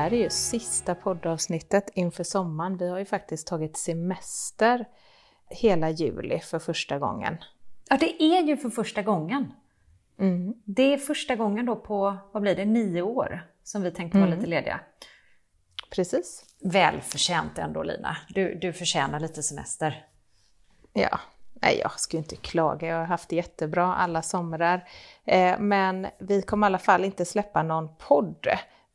här är ju sista poddavsnittet inför sommaren. Vi har ju faktiskt tagit semester hela juli för första gången. Ja, det är ju för första gången. Mm. Det är första gången då på, vad blir det, nio år som vi tänkte vara Mm. lite lediga. Precis. Välförtjänt ändå Lina. Du, du förtjänar lite semester. Ja, nej jag ska ju inte klaga. Jag har haft det jättebra alla somrar. Eh, men vi kommer i alla fall inte släppa någon podd.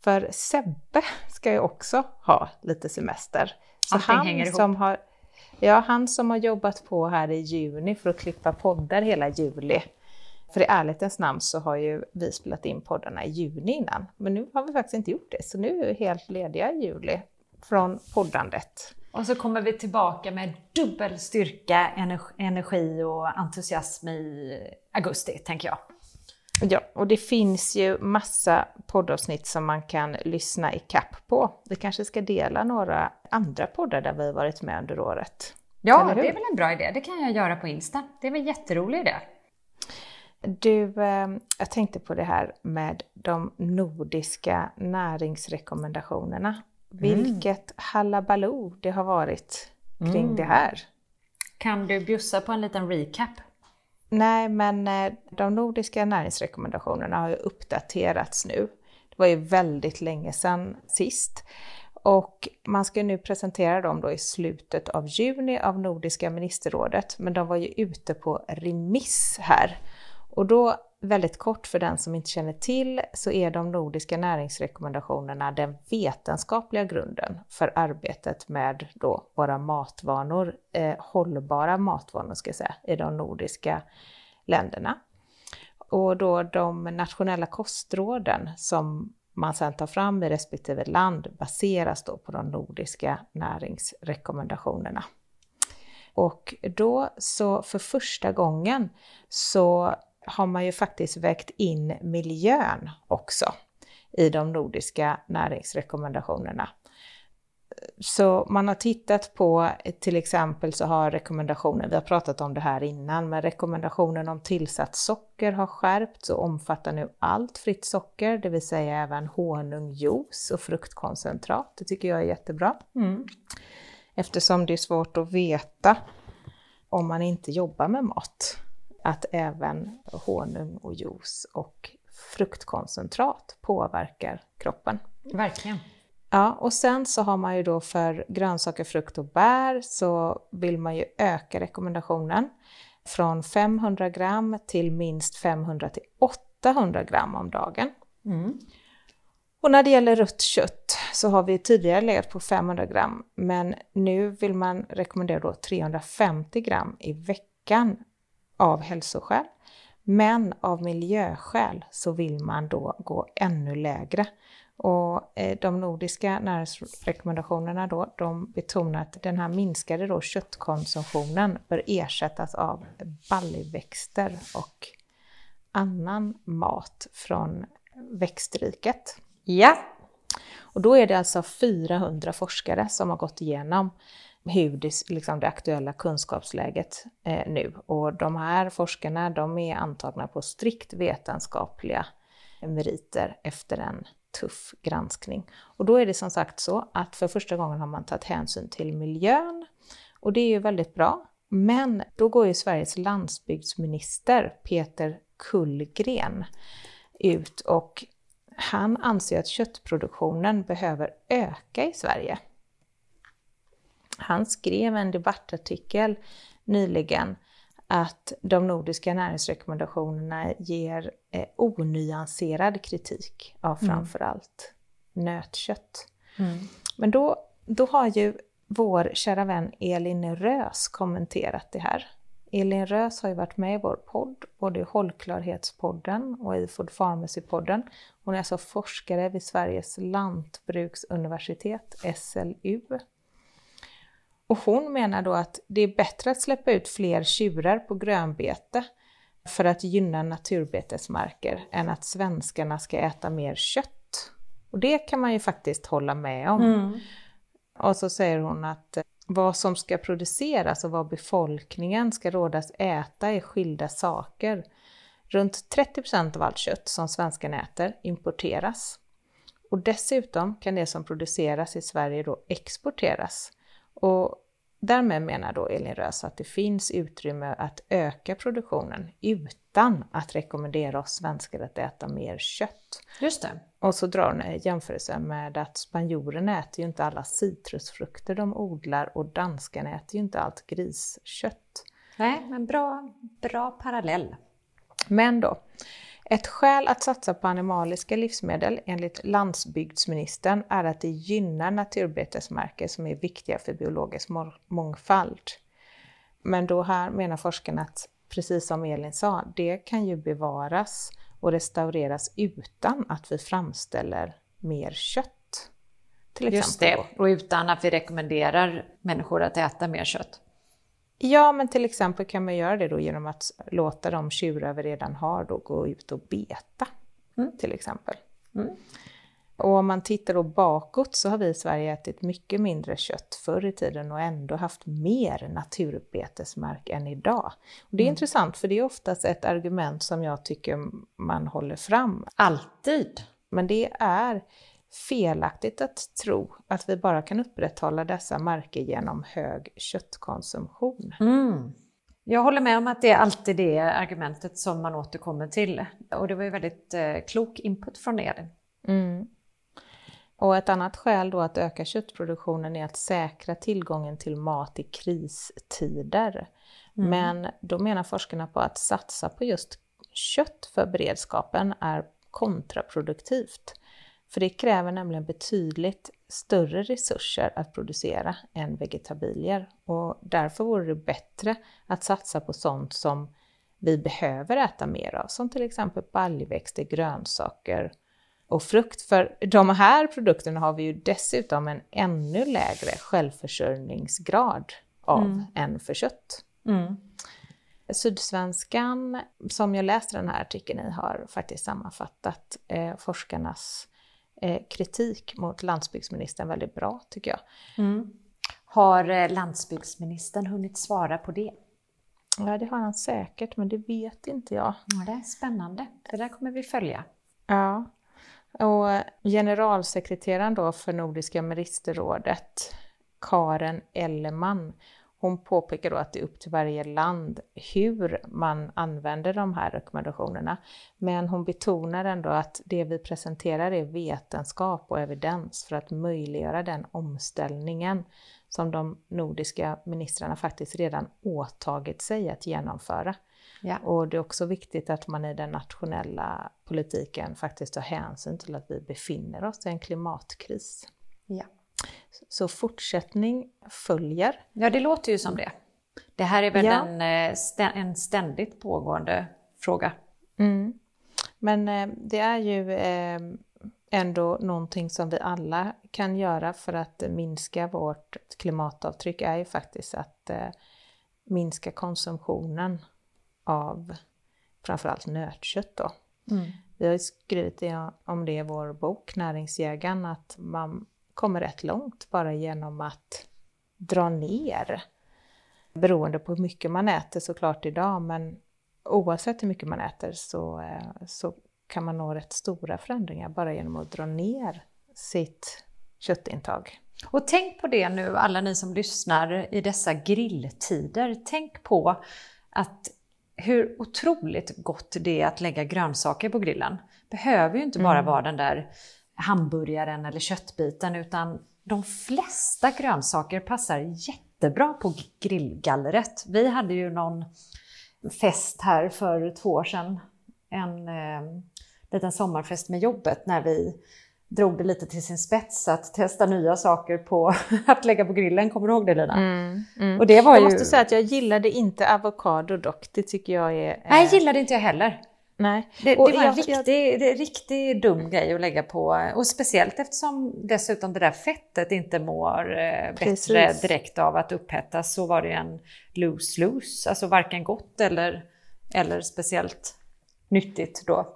För Sebbe ska ju också ha lite semester. Så Allting han hänger ihop. som har, ja, han som har jobbat på här i juni för att klippa poddar hela juli. För i ärlighetens namn så har ju vi spelat in poddarna i juni innan. Men nu har vi faktiskt inte gjort det, så nu är vi helt lediga i juli från poddandet. Och så kommer vi tillbaka med dubbel styrka, energi- energi och entusiasm i augusti, tänker jag. Ja, och det finns ju massa poddavsnitt som man kan lyssna i kapp på. Vi kanske ska dela några andra poddar där vi varit med under året. Ja, det är väl en bra idé. Det kan jag göra på Insta. Det är väl en jätterolig idé. Du, eh, jag tänkte på det här med de nordiska näringsrekommendationerna. Vilket halabaloo det har varit kring det här. Kan du bjussa på en liten recap? Nej, men eh, de nordiska näringsrekommendationerna har ju uppdaterats nu. Det var ju väldigt länge sedan sist. Och man ska nu presentera dem då i slutet av juni av Nordiska ministerrådet, men de var ju ute på remiss här. Och då, väldigt kort för den som inte känner till, så är de nordiska näringsrekommendationerna den vetenskapliga grunden för arbetet med då våra matvanor, eh, hållbara matvanor ska jag säga, i de nordiska länderna. Och då de nationella kostråden som man sedan tar fram i respektive land baseras då på de nordiska näringsrekommendationerna. Och då så för första gången så har man ju faktiskt vägt in miljön också i de nordiska näringsrekommendationerna. Så man har tittat på, till exempel så har rekommendationen, vi har pratat om det här innan, men rekommendationen om tillsatt socker har skärpts och omfattar nu allt fritt socker, det vill säga även honung, juice och fruktkoncentrat. Det tycker jag är jättebra. Eftersom det är svårt att veta om man inte jobbar med mat, att även honung och juice och fruktkoncentrat påverkar kroppen. Verkligen. Ja, och sen så har man ju då för grönsaker, frukt och bär så vill man ju öka rekommendationen från 500 gram till minst 500 till 800 gram om dagen. Och när det gäller rött kött så har vi tidigare legat på 500 gram, men nu vill man rekommendera då 350 gram i veckan av hälsoskäl. Men av miljöskäl så vill man då gå ännu lägre. Och eh, de nordiska näringsrekommendationerna då, de betonar att den här minskade då köttkonsumtionen bör ersättas av baljväxter och annan mat från växtriket. Ja. Och då är det alltså 400 forskare som har gått igenom hur det, liksom det aktuella kunskapsläget eh, nu. Och de här forskarna de är antagna på strikt vetenskapliga meriter efter en tuff granskning. Och då är det som sagt så att för första gången har man tagit hänsyn till miljön och det är ju väldigt bra. Men då går ju Sveriges landsbygdsminister Peter Kullgren ut och han anser att köttproduktionen behöver öka i Sverige. Han skrev en debattartikel nyligen att de nordiska näringsrekommendationerna ger eh, onyanserad kritik av framförallt nötkött. Men då, då har ju vår kära vän Elin Rös kommenterat det här Elin Rös har ju varit med i vår podd, både i Hållklarhetspodden och i Food Pharmacy-podden. Hon är alltså forskare vid Sveriges lantbruksuniversitet, SLU. Och hon menar då att det är bättre att släppa ut fler tjurar på grönbete för att gynna naturbetesmarker än att svenskarna ska äta mer kött. Och det kan man ju faktiskt hålla med om. Mm. Och så säger hon att vad som ska produceras och vad befolkningen ska rådas äta är skilda saker. Runt 30% av allt kött som svenskarna äter importeras. Och dessutom kan det som produceras i Sverige då exporteras. Och därmed menar då Elin Rös att det finns utrymme att öka produktionen utan att rekommendera oss svenskar att äta mer kött. Just det. Och så drar hon en jämförelse med att spanjorerna äter ju inte alla citrusfrukter de odlar och danskarna äter ju inte allt griskött. Nej, men bra, bra parallell. Men då, ett skäl att satsa på animaliska livsmedel enligt landsbygdsministern är att det gynnar naturbetesmarker som är viktiga för biologisk mångfald. Men då här menar forskarna att, precis som Elin sa, det kan ju bevaras och restaureras utan att vi framställer mer kött. Till Just det, och utan att vi rekommenderar människor att äta mer kött. Ja, men till exempel kan man göra det då genom att låta de tjurar vi redan har då gå ut och beta, mm. till exempel. Mm. Och om man tittar då bakåt så har vi i Sverige ätit mycket mindre kött förr i tiden och ändå haft mer naturbetesmark än idag. Och det är mm. intressant för det är oftast ett argument som jag tycker man håller fram. Alltid! Men det är felaktigt att tro att vi bara kan upprätthålla dessa marker genom hög köttkonsumtion. Mm. Jag håller med om att det är alltid det argumentet som man återkommer till. Och det var ju väldigt eh, klok input från er. Mm. Och ett annat skäl då att öka köttproduktionen är att säkra tillgången till mat i kristider. Mm. Men då menar forskarna på att satsa på just kött för beredskapen är kontraproduktivt. För det kräver nämligen betydligt större resurser att producera än vegetabilier och därför vore det bättre att satsa på sånt som vi behöver äta mer av, som till exempel baljväxter, grönsaker och frukt. För de här produkterna har vi ju dessutom en ännu lägre självförsörjningsgrad av mm. än för kött. Mm. Sydsvenskan, som jag läste den här artikeln i, har faktiskt sammanfattat eh, forskarnas kritik mot landsbygdsministern väldigt bra tycker jag. Mm. Har eh, landsbygdsministern hunnit svara på det? Ja, det har han säkert, men det vet inte jag. Ja, det är spännande. Det där kommer vi följa. Ja. Och generalsekreteraren då för Nordiska ministerrådet, Karen Elleman, hon påpekar då att det är upp till varje land hur man använder de här rekommendationerna. Men hon betonar ändå att det vi presenterar är vetenskap och evidens för att möjliggöra den omställningen som de nordiska ministrarna faktiskt redan åtagit sig att genomföra. Ja. Och det är också viktigt att man i den nationella politiken faktiskt tar hänsyn till att vi befinner oss i en klimatkris. Ja. Så fortsättning följer. Ja, det låter ju som det. Det här är väl ja. en, eh, en ständigt pågående fråga. Mm. Men eh, det är ju eh, ändå någonting som vi alla kan göra för att minska vårt klimatavtryck är ju faktiskt att minska konsumtionen av framförallt nötkött. Då. Mm. Vi har skrivit om det i vår bok Näringsjägaren att man kommer rätt långt bara genom att dra ner. Beroende på hur mycket man äter såklart idag, men oavsett hur mycket man äter så, eh, så kan man nå rätt stora förändringar bara genom att dra ner sitt köttintag. Och tänk på det nu alla ni som lyssnar i dessa grilltider. Tänk på att hur otroligt gott det är att lägga grönsaker på grillen. Behöver ju inte bara mm. vara den där hamburgaren eller köttbiten utan de flesta grönsaker passar jättebra på grillgallret. Vi hade ju någon fest här för två år sedan, en eh, liten sommarfest med jobbet när vi drog det lite till sin spets att testa nya saker på att lägga på grillen. Kommer du ihåg det Lina? Mm, mm. Och det var jag ju... måste säga att jag gillade inte avokado dock. Det tycker jag är... Eh... Nej, gillade inte jag heller. Nej. Det, det var en riktig, jag- riktig dum grej att lägga på. Och speciellt eftersom dessutom det där fettet inte mår eh, bättre direkt av att upphettas så var det en lose-lose. Alltså varken gott eller, eller speciellt nyttigt då.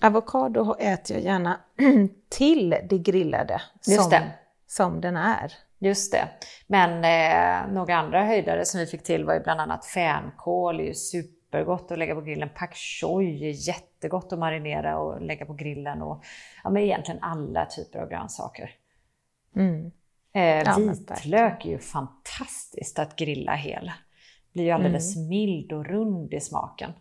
Avokado äter jag gärna till det grillade Just som, det. som den är. Just det. Men eh, några andra höjdare som vi fick till var ju bland annat fänkål, är ju supergott att lägga på grillen. Pak choi är jättegott att marinera och lägga på grillen. Och, ja, men egentligen alla typer av grönsaker. Mm. Eh, Ja, vitlök är ju fantastiskt att grilla hel. Blir ju alldeles mild och rund i smaken.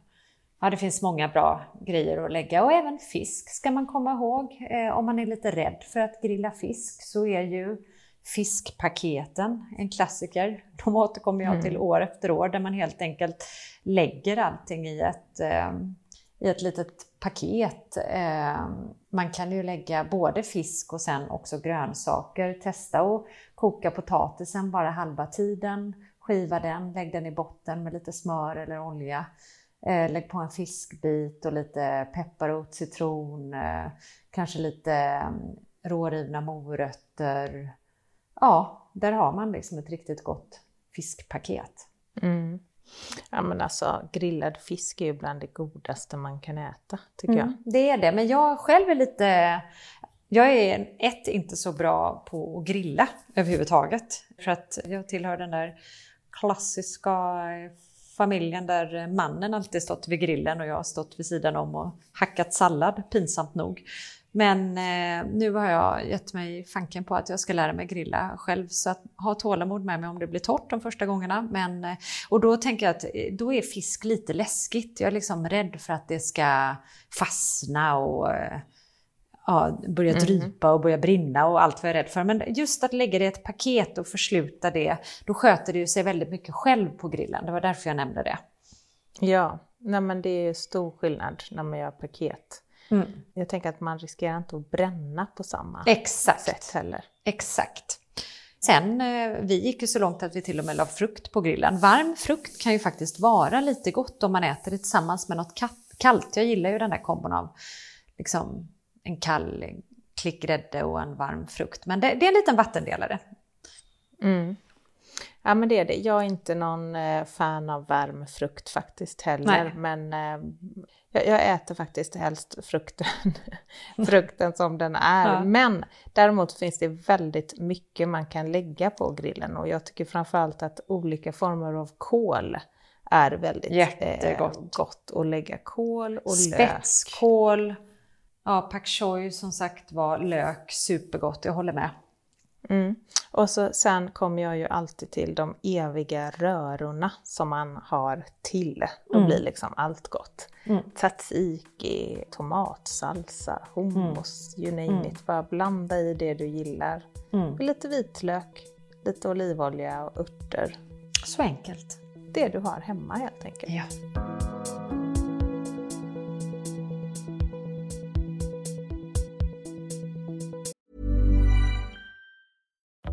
Ja, det finns många bra grejer att lägga och även fisk ska man komma ihåg. Eh, om man är lite rädd för att grilla fisk så är ju fiskpaketen en klassiker. De återkommer jag till år efter år där man helt enkelt lägger allting i ett, eh, i ett litet paket. Eh, man kan ju lägga både fisk och sen också grönsaker. Testa och koka potatisen bara halva tiden. Skiva den, lägg den i botten med lite smör eller olja. Eh, lägg på en fiskbit och lite pepparrot, citron, eh, kanske lite mm, rårivna morötter. Ja, där har man liksom ett riktigt gott fiskpaket. Mm. Ja men alltså grillad fisk är ju bland det godaste man kan äta tycker jag. Mm, det är det, men jag själv är lite... Jag är ett, inte så bra på att grilla överhuvudtaget. För att jag tillhör den där klassiska familjen där mannen alltid stått vid grillen och jag har stått vid sidan om och hackat sallad, pinsamt nog. Men eh, nu har jag gett mig fanken på att jag ska lära mig grilla själv. Så att ha tålamod med mig om det blir torrt de första gångerna. Men, eh, och då tänker jag att eh, då är fisk lite läskigt. Jag är liksom rädd för att det ska fastna och eh, ja, börja drypa och börja brinna och allt vad jag är rädd för. Men just att lägga det i ett paket och försluta det, då sköter det ju sig väldigt mycket själv på grillen. Det var därför jag nämnde det. Ja, nej men det är stor skillnad när man gör paket. Mm. Jag tänker att man riskerar inte att bränna på samma Exakt. sätt heller. Exakt. Sen, eh, vi gick ju så långt att vi till och med la frukt på grillen. Varm frukt kan ju faktiskt vara lite gott om man äter det tillsammans med något ka- kallt. Jag gillar ju den där kombon av liksom, en kall klick grädde och en varm frukt. Men det, det är en liten vattendelare. Mm. Ja men det är det. Jag är inte någon eh, fan av varm frukt faktiskt heller. Nej. Men eh, jag, jag äter faktiskt helst frukten, frukten som den är. Ja. Men däremot finns det väldigt mycket man kan lägga på grillen. Och jag tycker framförallt att olika former av kål är väldigt Jättegott. eh, gott att lägga kål och lök. Spetskål, ja, pak choi som sagt var, lök, supergott, jag håller med. Mm. Och så, sen kommer jag ju alltid till de eviga rörorna som man har till. Då Mm. blir liksom allt gott. Tzatziki, tomatsalsa, hummus, you name it. Bara blanda i det du gillar. Mm. Lite vitlök, lite olivolja och örter. Så enkelt. Det du har hemma helt enkelt. Ja.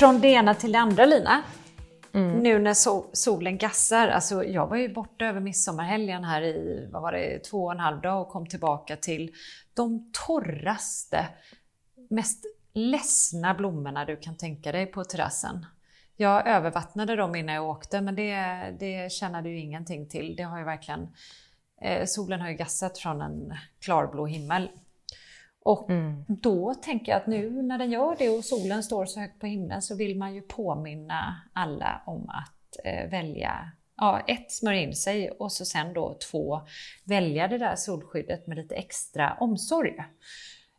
Från det ena till det andra Lina. Nu när so- solen gassar. Alltså jag var ju borta över midsommarhelgen här i vad var det, två och en halv dag och kom tillbaka till de torraste, mest ledsna blommorna du kan tänka dig på terrassen. Jag övervattnade dem innan jag åkte men det, det tjänade ju ingenting till. Det har ju verkligen, eh, solen har ju gassat från en klarblå himmel. Och mm. då tänker jag att nu när den gör det och solen står så högt på himlen så vill man ju påminna alla om att eh, välja ja, ett, smörja in sig och så sen då två, välja det där solskyddet med lite extra omsorg.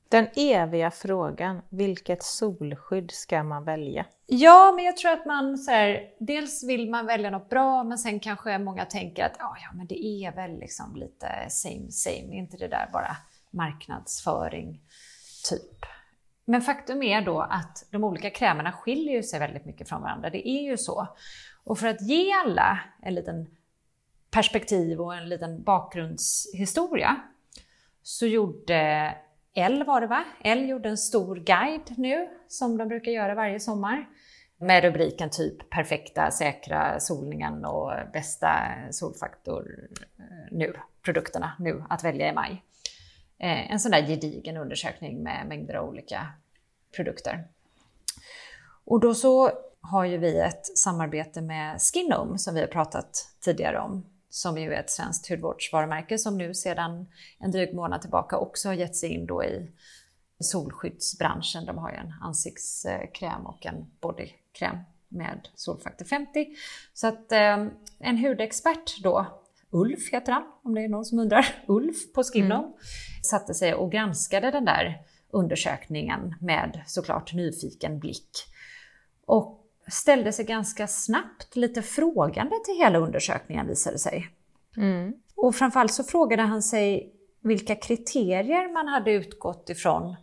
Den eviga frågan, vilket solskydd ska man välja? Ja, men jag tror att man så här, dels vill man välja något bra, men sen kanske många tänker att ja, ja men det är väl liksom lite same same, inte det där bara marknadsföring, typ. Men faktum är då att de olika krämerna skiljer sig väldigt mycket från varandra. Det är ju så. Och för att ge alla en liten perspektiv och en liten bakgrundshistoria så gjorde L var det va? L gjorde en stor guide nu som de brukar göra varje sommar med rubriken typ perfekta, säkra solningen och bästa solfaktor eh, nu, produkterna nu att välja i maj. Eh, en sån där gedigen undersökning med mängder av olika produkter. Och då så har ju vi ett samarbete med Skinome som vi har pratat tidigare om, som ju är ett svenskt hudvårdsvarumärke som nu sedan en dryg månad tillbaka också har gett sig in då i solskyddsbranschen. De har ju en ansiktskräm och en bodykräm med solfaktor 50. Så att eh, en hudexpert då, Ulf heter han, om det är någon som undrar, Ulf på Skinnom, mm. satte sig och granskade den där undersökningen med såklart nyfiken blick. Och ställde sig ganska snabbt lite frågande till hela undersökningen visade sig. Mm. Och framförallt så frågade han sig vilka kriterier man hade utgått ifrån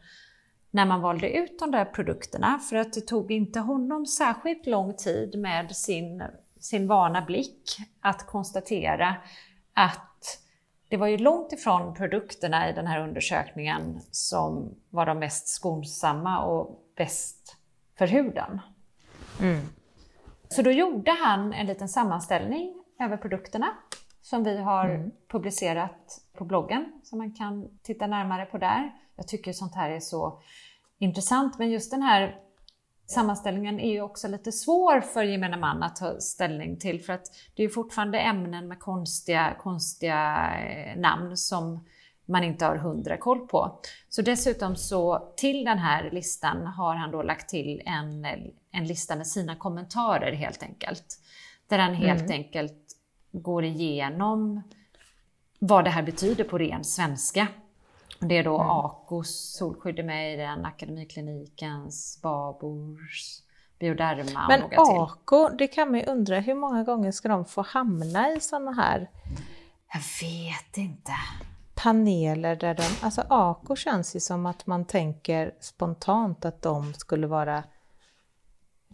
när man valde ut de där produkterna. För att det tog inte honom särskilt lång tid med sin, sin vana blick att konstatera att det var ju långt ifrån produkterna i den här undersökningen som var de mest skonsamma och bäst för huden. Mm. Så då gjorde han en liten sammanställning över produkterna som vi har mm. publicerat på bloggen, som man kan titta närmare på där. Jag tycker sånt här är så intressant, men just den här sammanställningen är ju också lite svår för gemene man att ta ställning till för att det är fortfarande ämnen med konstiga, konstiga eh, namn som man inte har hundra koll på. Så dessutom så till den här listan har han då lagt till en, en lista med sina kommentarer helt enkelt. Där han helt mm. enkelt går igenom vad det här betyder på ren svenska. Det är då mm. Acos solskydd med i den, Akademiklinikens, Babors, Bioderma och Men några till. Det kan man ju undra, hur många gånger ska de få hamna i sådana här? Jag vet inte paneler där de, alltså Ako känns ju som att man tänker spontant att de skulle vara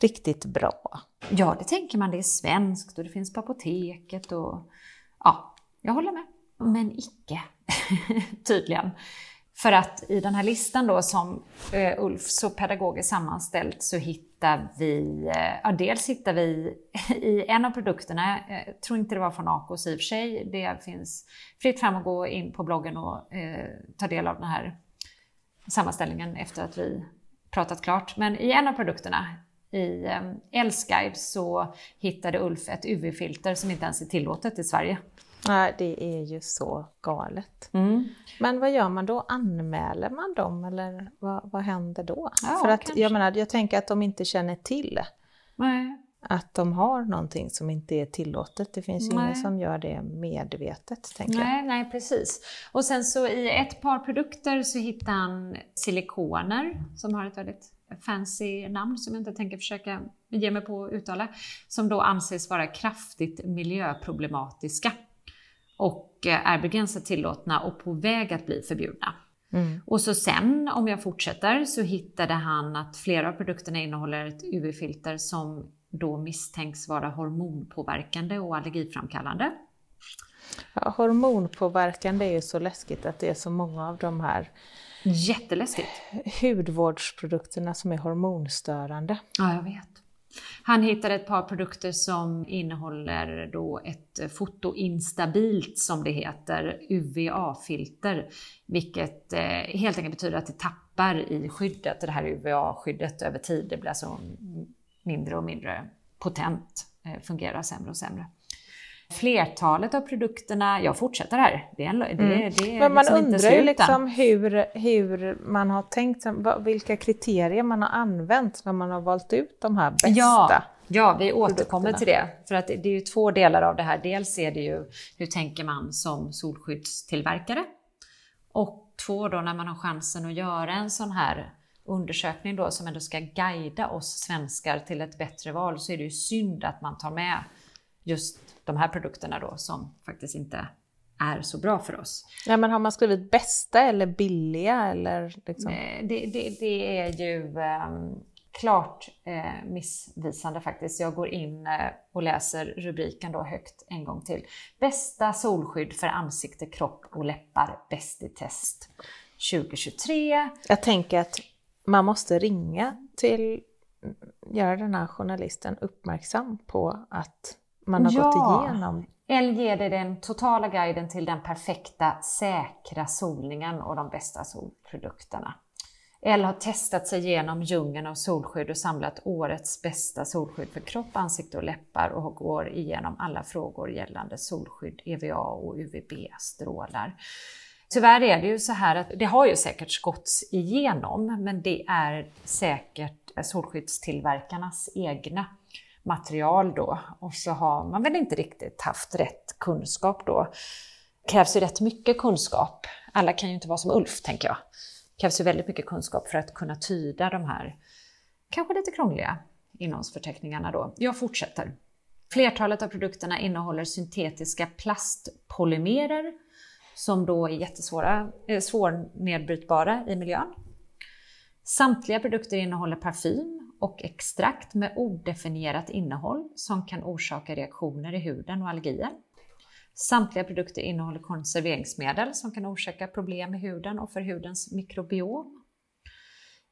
riktigt bra. Ja, det tänker man. Det är svenskt och det finns på apoteket och ja, jag håller med. Men icke, tydligen. För att i den här listan då som eh, Ulf så pedagogiskt sammanställt så hittar vi, eh, ja dels hittar vi i en av produkterna, jag tror inte det var från Akos i och för sig, det finns fritt fram att gå in på bloggen och ta del av den här sammanställningen efter att vi pratat klart. Men i en av produkterna, i Elsguide, så hittade Ulf ett UV-filter som inte ens är tillåtet i Sverige. Nej, det är ju så galet. Mm. Men vad gör man då? Anmäler man dem eller vad, vad händer då? Ja, För att jag menar, jag tänker att de inte känner till Nej. att de har någonting som inte är tillåtet. Det finns ju nej. ingen som gör det medvetet, tänker nej, jag. Nej, precis. Och sen så i ett par produkter så hittar han silikoner som har ett väldigt fancy namn som jag inte tänker försöka ge mig på att uttala, som då anses vara kraftigt miljöproblematiska och eh, är begränsat tillåtna och på väg att bli förbjudna. Mm. Och så sen, om jag fortsätter, så hittade han att flera av produkterna innehåller ett UV-filter som då misstänks vara hormonpåverkande och allergiframkallande. Ja, hormonpåverkande är ju så läskigt att det är så många av de här Jätteläskigt. hudvårdsprodukterna som är hormonstörande. Ja, jag vet. Han hittade ett par produkter som innehåller då ett fotoinstabilt, som det heter, UVA-filter, vilket eh, helt enkelt betyder att det tappar i skyddet, det här UVA-skyddet över tid. Det blir alltså mindre och mindre potent, eh, fungerar sämre och sämre. Flertalet av produkterna, jag fortsätter här, det är, det, mm. det är Men man liksom undrar ju liksom hur, hur man har tänkt, vilka kriterier man har använt när man har valt ut de här bästa. Ja, ja vi återkommer till det. För att det är ju två delar av det här. Dels är det ju hur tänker man som solskyddstillverkare? Och två då när man har chansen att göra en sån här undersökning då som ändå ska guida oss svenskar till ett bättre val så är det ju synd att man tar med just de här produkterna då som faktiskt inte är så bra för oss. Ja, men har man skrivit bästa eller billiga eller? Liksom? Det, det, det är ju eh, klart eh, missvisande faktiskt. Jag går in eh, och läser rubriken då högt en gång till. Bästa solskydd för ansikte, kropp och läppar, bäst i test 2023. Jag tänker att man måste ringa till, göra den här journalisten uppmärksam på att man har ja. gått igenom. Eller ger dig den totala guiden till den perfekta, säkra solningen och de bästa solprodukterna. Eller har testat sig igenom djungeln av solskydd och samlat årets bästa solskydd för kropp, ansikte och läppar och går igenom alla frågor gällande solskydd, EVA och UVB-strålar. Tyvärr är det ju så här att det har ju säkert gåtts igenom, men det är säkert solskyddstillverkarnas egna material då. Och så har man väl inte riktigt haft rätt kunskap då. Det krävs ju rätt mycket kunskap. Alla kan ju inte vara som Ulf, tänker jag. Det krävs ju väldigt mycket kunskap för att kunna tyda de här kanske lite krångliga innehållsförteckningarna då. Jag fortsätter. Flertalet av produkterna innehåller syntetiska plastpolymerer som då är jättesvåra, eh, svårnedbrytbara i miljön. Samtliga produkter innehåller parfym och extrakt med odefinierat innehåll som kan orsaka reaktioner i huden och allergier. Samtliga produkter innehåller konserveringsmedel som kan orsaka problem i huden och för hudens mikrobiom.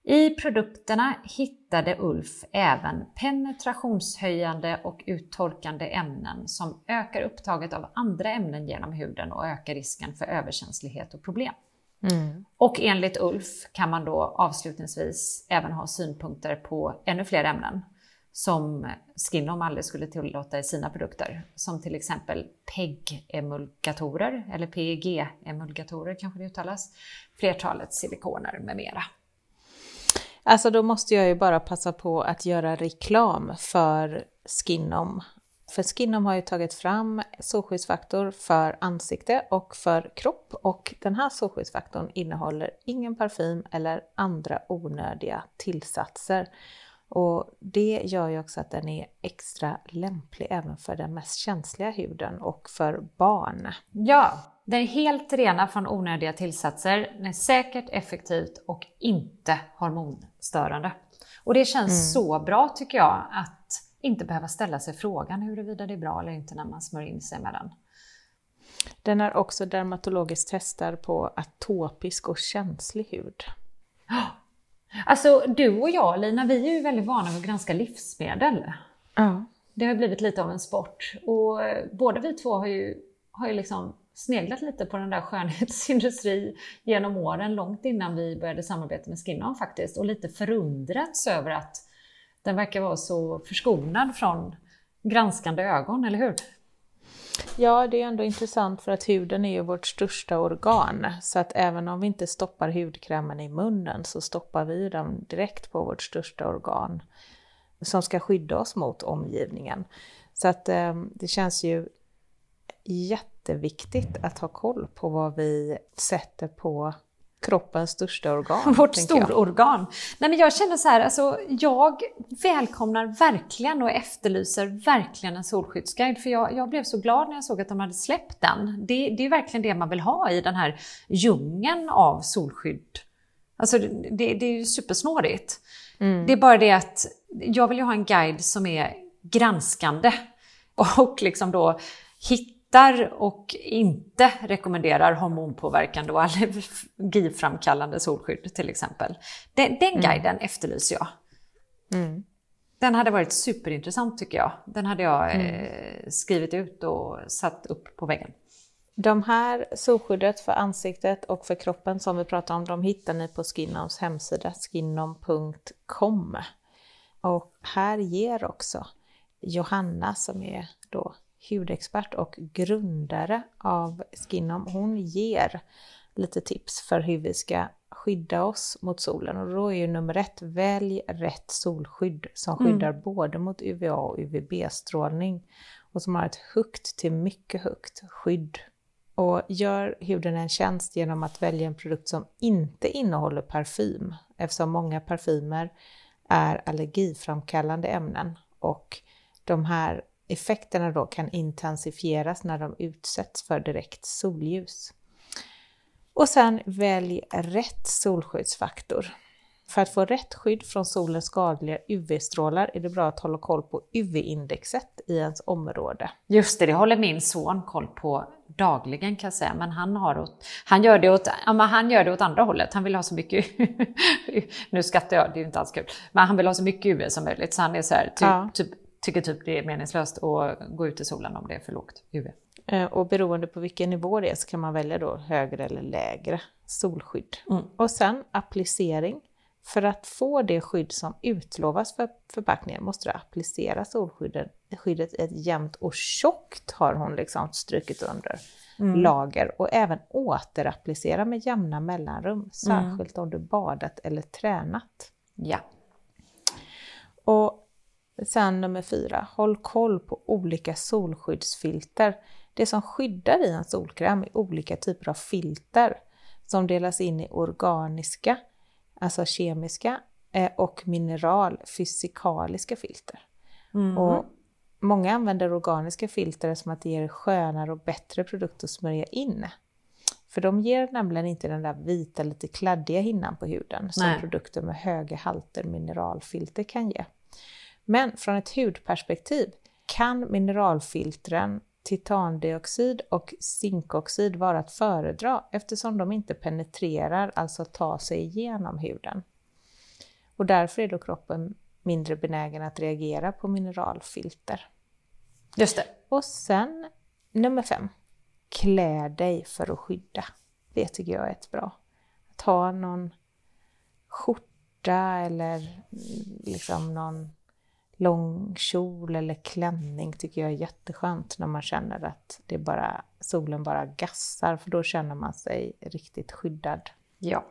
I produkterna hittade Ulf även penetrationshöjande och uttorkande ämnen som ökar upptaget av andra ämnen genom huden och ökar risken för överkänslighet och problem. Mm. Och enligt Ulf kan man då avslutningsvis även ha synpunkter på ännu fler ämnen som Skinom aldrig skulle tillåta i sina produkter. Som till exempel PEG-emulgatorer, eller PEG-emulgatorer kanske det uttalas, flertalet silikoner med mera. Alltså då måste jag ju bara passa på att göra reklam för Skinom. För Skinom har ju tagit fram solskyddsfaktor för ansikte och för kropp och den här solskyddsfaktorn innehåller ingen parfym eller andra onödiga tillsatser. Och det gör ju också att den är extra lämplig även för den mest känsliga huden och för barn. Ja, den är helt rena från onödiga tillsatser. Den är säkert, effektivt och inte hormonstörande. Och det känns mm. så bra tycker jag att inte behöva ställa sig frågan huruvida det är bra eller inte när man smörjer in sig med den. Den är också dermatologiskt testad på atopisk och känslig hud. Alltså du och jag Lina, vi är ju väldigt vana vid att granska livsmedel. Ja. Det har blivit lite av en sport. Och båda vi två har ju, har ju liksom sneglat lite på den där skönhetsindustri genom åren, långt innan vi började samarbeta med Skinon faktiskt. Och lite förundrats över att den verkar vara så förskonad från granskande ögon, eller hur? Ja, det är ändå intressant för att huden är ju vårt största organ. Så att även om vi inte stoppar hudkrämen i munnen så stoppar vi den direkt på vårt största organ som ska skydda oss mot omgivningen. Så att eh, det känns ju jätteviktigt att ha koll på vad vi sätter på kroppens största organ. Vårt stororgan. Nej men jag känner så här, alltså, jag välkomnar verkligen och efterlyser verkligen en solskyddsguide. För jag, jag blev så glad när jag såg att de hade släppt den. Det, det är verkligen det man vill ha i den här djungeln av solskydd. Alltså det, det är ju supersnårigt. Mm. Det är bara det att jag vill ju ha en guide som är granskande och liksom då hitta hittar och inte rekommenderar hormonpåverkande och allergiframkallande solskydd till exempel. Den, den mm. guiden efterlyser jag. Mm. Den hade varit superintressant tycker jag. Den hade jag Mm. eh, skrivit ut och satt upp på väggen. De här solskyddet för ansiktet och för kroppen som vi pratar om, de hittar ni på Skinnoms hemsida, skinnom.com. Och här ger också Johanna, som är då hudexpert och grundare av Skinnom, hon ger lite tips för hur vi ska skydda oss mot solen. Och då är ju nummer ett, välj rätt solskydd som skyddar både mot UVA och UVB-strålning och som har ett högt till mycket högt skydd. Och gör huden en tjänst genom att välja en produkt som inte innehåller parfym eftersom många parfymer är allergiframkallande ämnen och de här effekterna då kan intensifieras när de utsätts för direkt solljus. Och sen välj rätt solskyddsfaktor. För att få rätt skydd från solens skadliga UV-strålar är det bra att hålla koll på UV-indexet i ens område. Just det, det håller min son koll på dagligen kan jag säga. Men han, har åt, han, gör det åt, ja, han gör det åt andra hållet. Han vill ha så mycket... nu skrattar jag, det är inte alls kul. Men han vill ha så mycket UV som möjligt. Så han är så här, typ, Ja. typ, tycker typ det är meningslöst att gå ut i solen om det är för lågt UV. Eh, Och beroende på vilken nivå det är så kan man välja då högre eller lägre solskydd. Och sen applicering. För att få det skydd som utlovas för förpackningen måste du applicera solskyddet skyddet jämnt och tjockt har hon liksom strukit under lager och även återapplicera med jämna mellanrum, särskilt om du badat eller tränat. Ja. Och sen nummer fyra, håll koll på olika solskyddsfilter. Det som skyddar i en solkräm är olika typer av filter som delas in i organiska, alltså kemiska, eh, och mineral, fysikaliska filter. Och många använder organiska filter som att det ger skönare och bättre produkt att smörja in. För de ger nämligen inte den där vita, lite kladdiga hinnan på huden som Nej. produkter med höga halter mineralfilter kan ge. Men från ett hudperspektiv kan mineralfiltren titandioxid och zinkoxid vara att föredra eftersom de inte penetrerar, alltså tar sig igenom huden. Och därför är då kroppen mindre benägen att reagera på mineralfilter. Just det. Och sen nummer fem. Klä dig för att skydda. Det tycker jag är ett bra. Att ha någon skjorta eller mm, liksom någon lång kjol eller klänning tycker jag är jätteskönt när man känner att det bara, solen bara gassar för då känner man sig riktigt skyddad. Ja.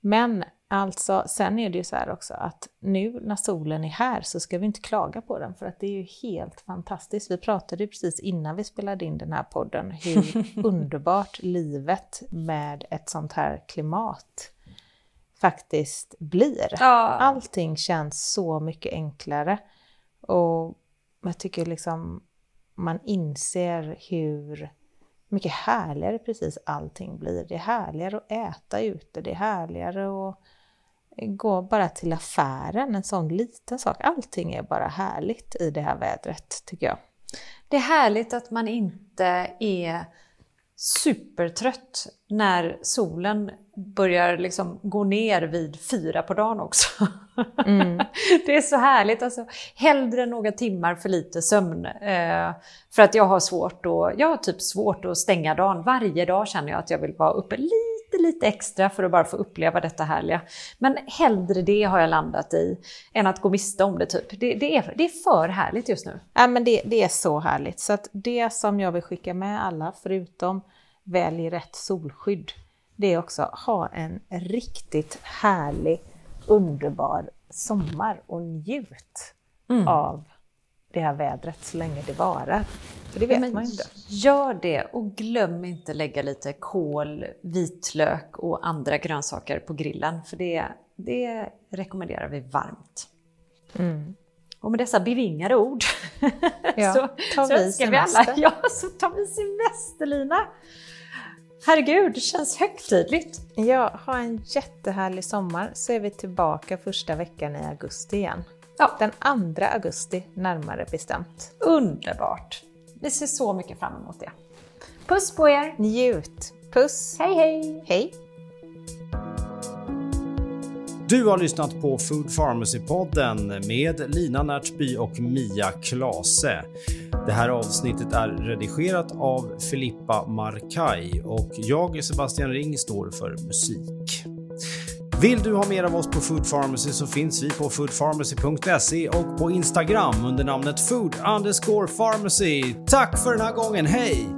Men alltså, sen är det ju så här också att nu när solen är här så ska vi inte klaga på den för att det är ju helt fantastiskt. Vi pratade ju precis innan vi spelade in den här podden hur underbart livet med ett sånt här klimat faktiskt blir. Ja. Allting känns så mycket enklare och jag tycker liksom man inser hur mycket härligare precis allting blir. Det är härligare att äta ute, det är härligare att gå bara till affären, en sån liten sak. Allting är bara härligt i det här vädret tycker jag. Det är härligt att man inte är supertrött när solen börjar liksom gå ner vid fyra på dagen också. Det är så härligt. Alltså, hellre några timmar för lite sömn. Eh, för att jag har svårt att, jag har typ svårt att stänga dagen. Varje dag känner jag att jag vill vara uppe lite, lite extra för att bara få uppleva detta härliga. Men hellre det har jag landat i än att gå miste om det typ. Det, det, är, det är för härligt just nu. Ja, men det, det är så härligt. Så att det som jag vill skicka med alla, förutom välj rätt solskydd, det är också ha en riktigt härlig, underbar sommar och njut av det här vädret så länge det varar. För det vet Men man inte. Gör det och glöm inte lägga lite kål, vitlök och andra grönsaker på grillen. För det, det rekommenderar vi varmt. Och med dessa bevingade ord Ja, så, tar så vi önskar vi alla, ja, så tar vi semester Lina. Herregud, det känns högtidligt. Ja, ha en jättehärlig sommar så är vi tillbaka första veckan i augusti igen. Ja. Den 2 augusti närmare bestämt. Underbart. Vi ser så mycket fram emot det. Puss på er! Njut! Puss! Hej hej! Hej! Du har lyssnat på Food Pharmacy-podden med Lina Närtby och Mia Klase. Det här avsnittet är redigerat av Filippa Markaj och jag, Sebastian Ring, står för musik. Vill du ha mer av oss på Food Pharmacy så finns vi på foodpharmacy.se och på Instagram under namnet food underscore pharmacy. Tack för den här gången, hej!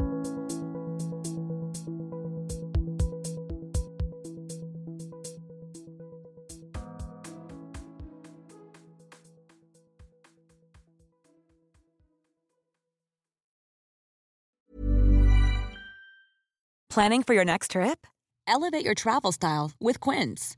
Planning for your next trip? Elevate your travel style with Quince.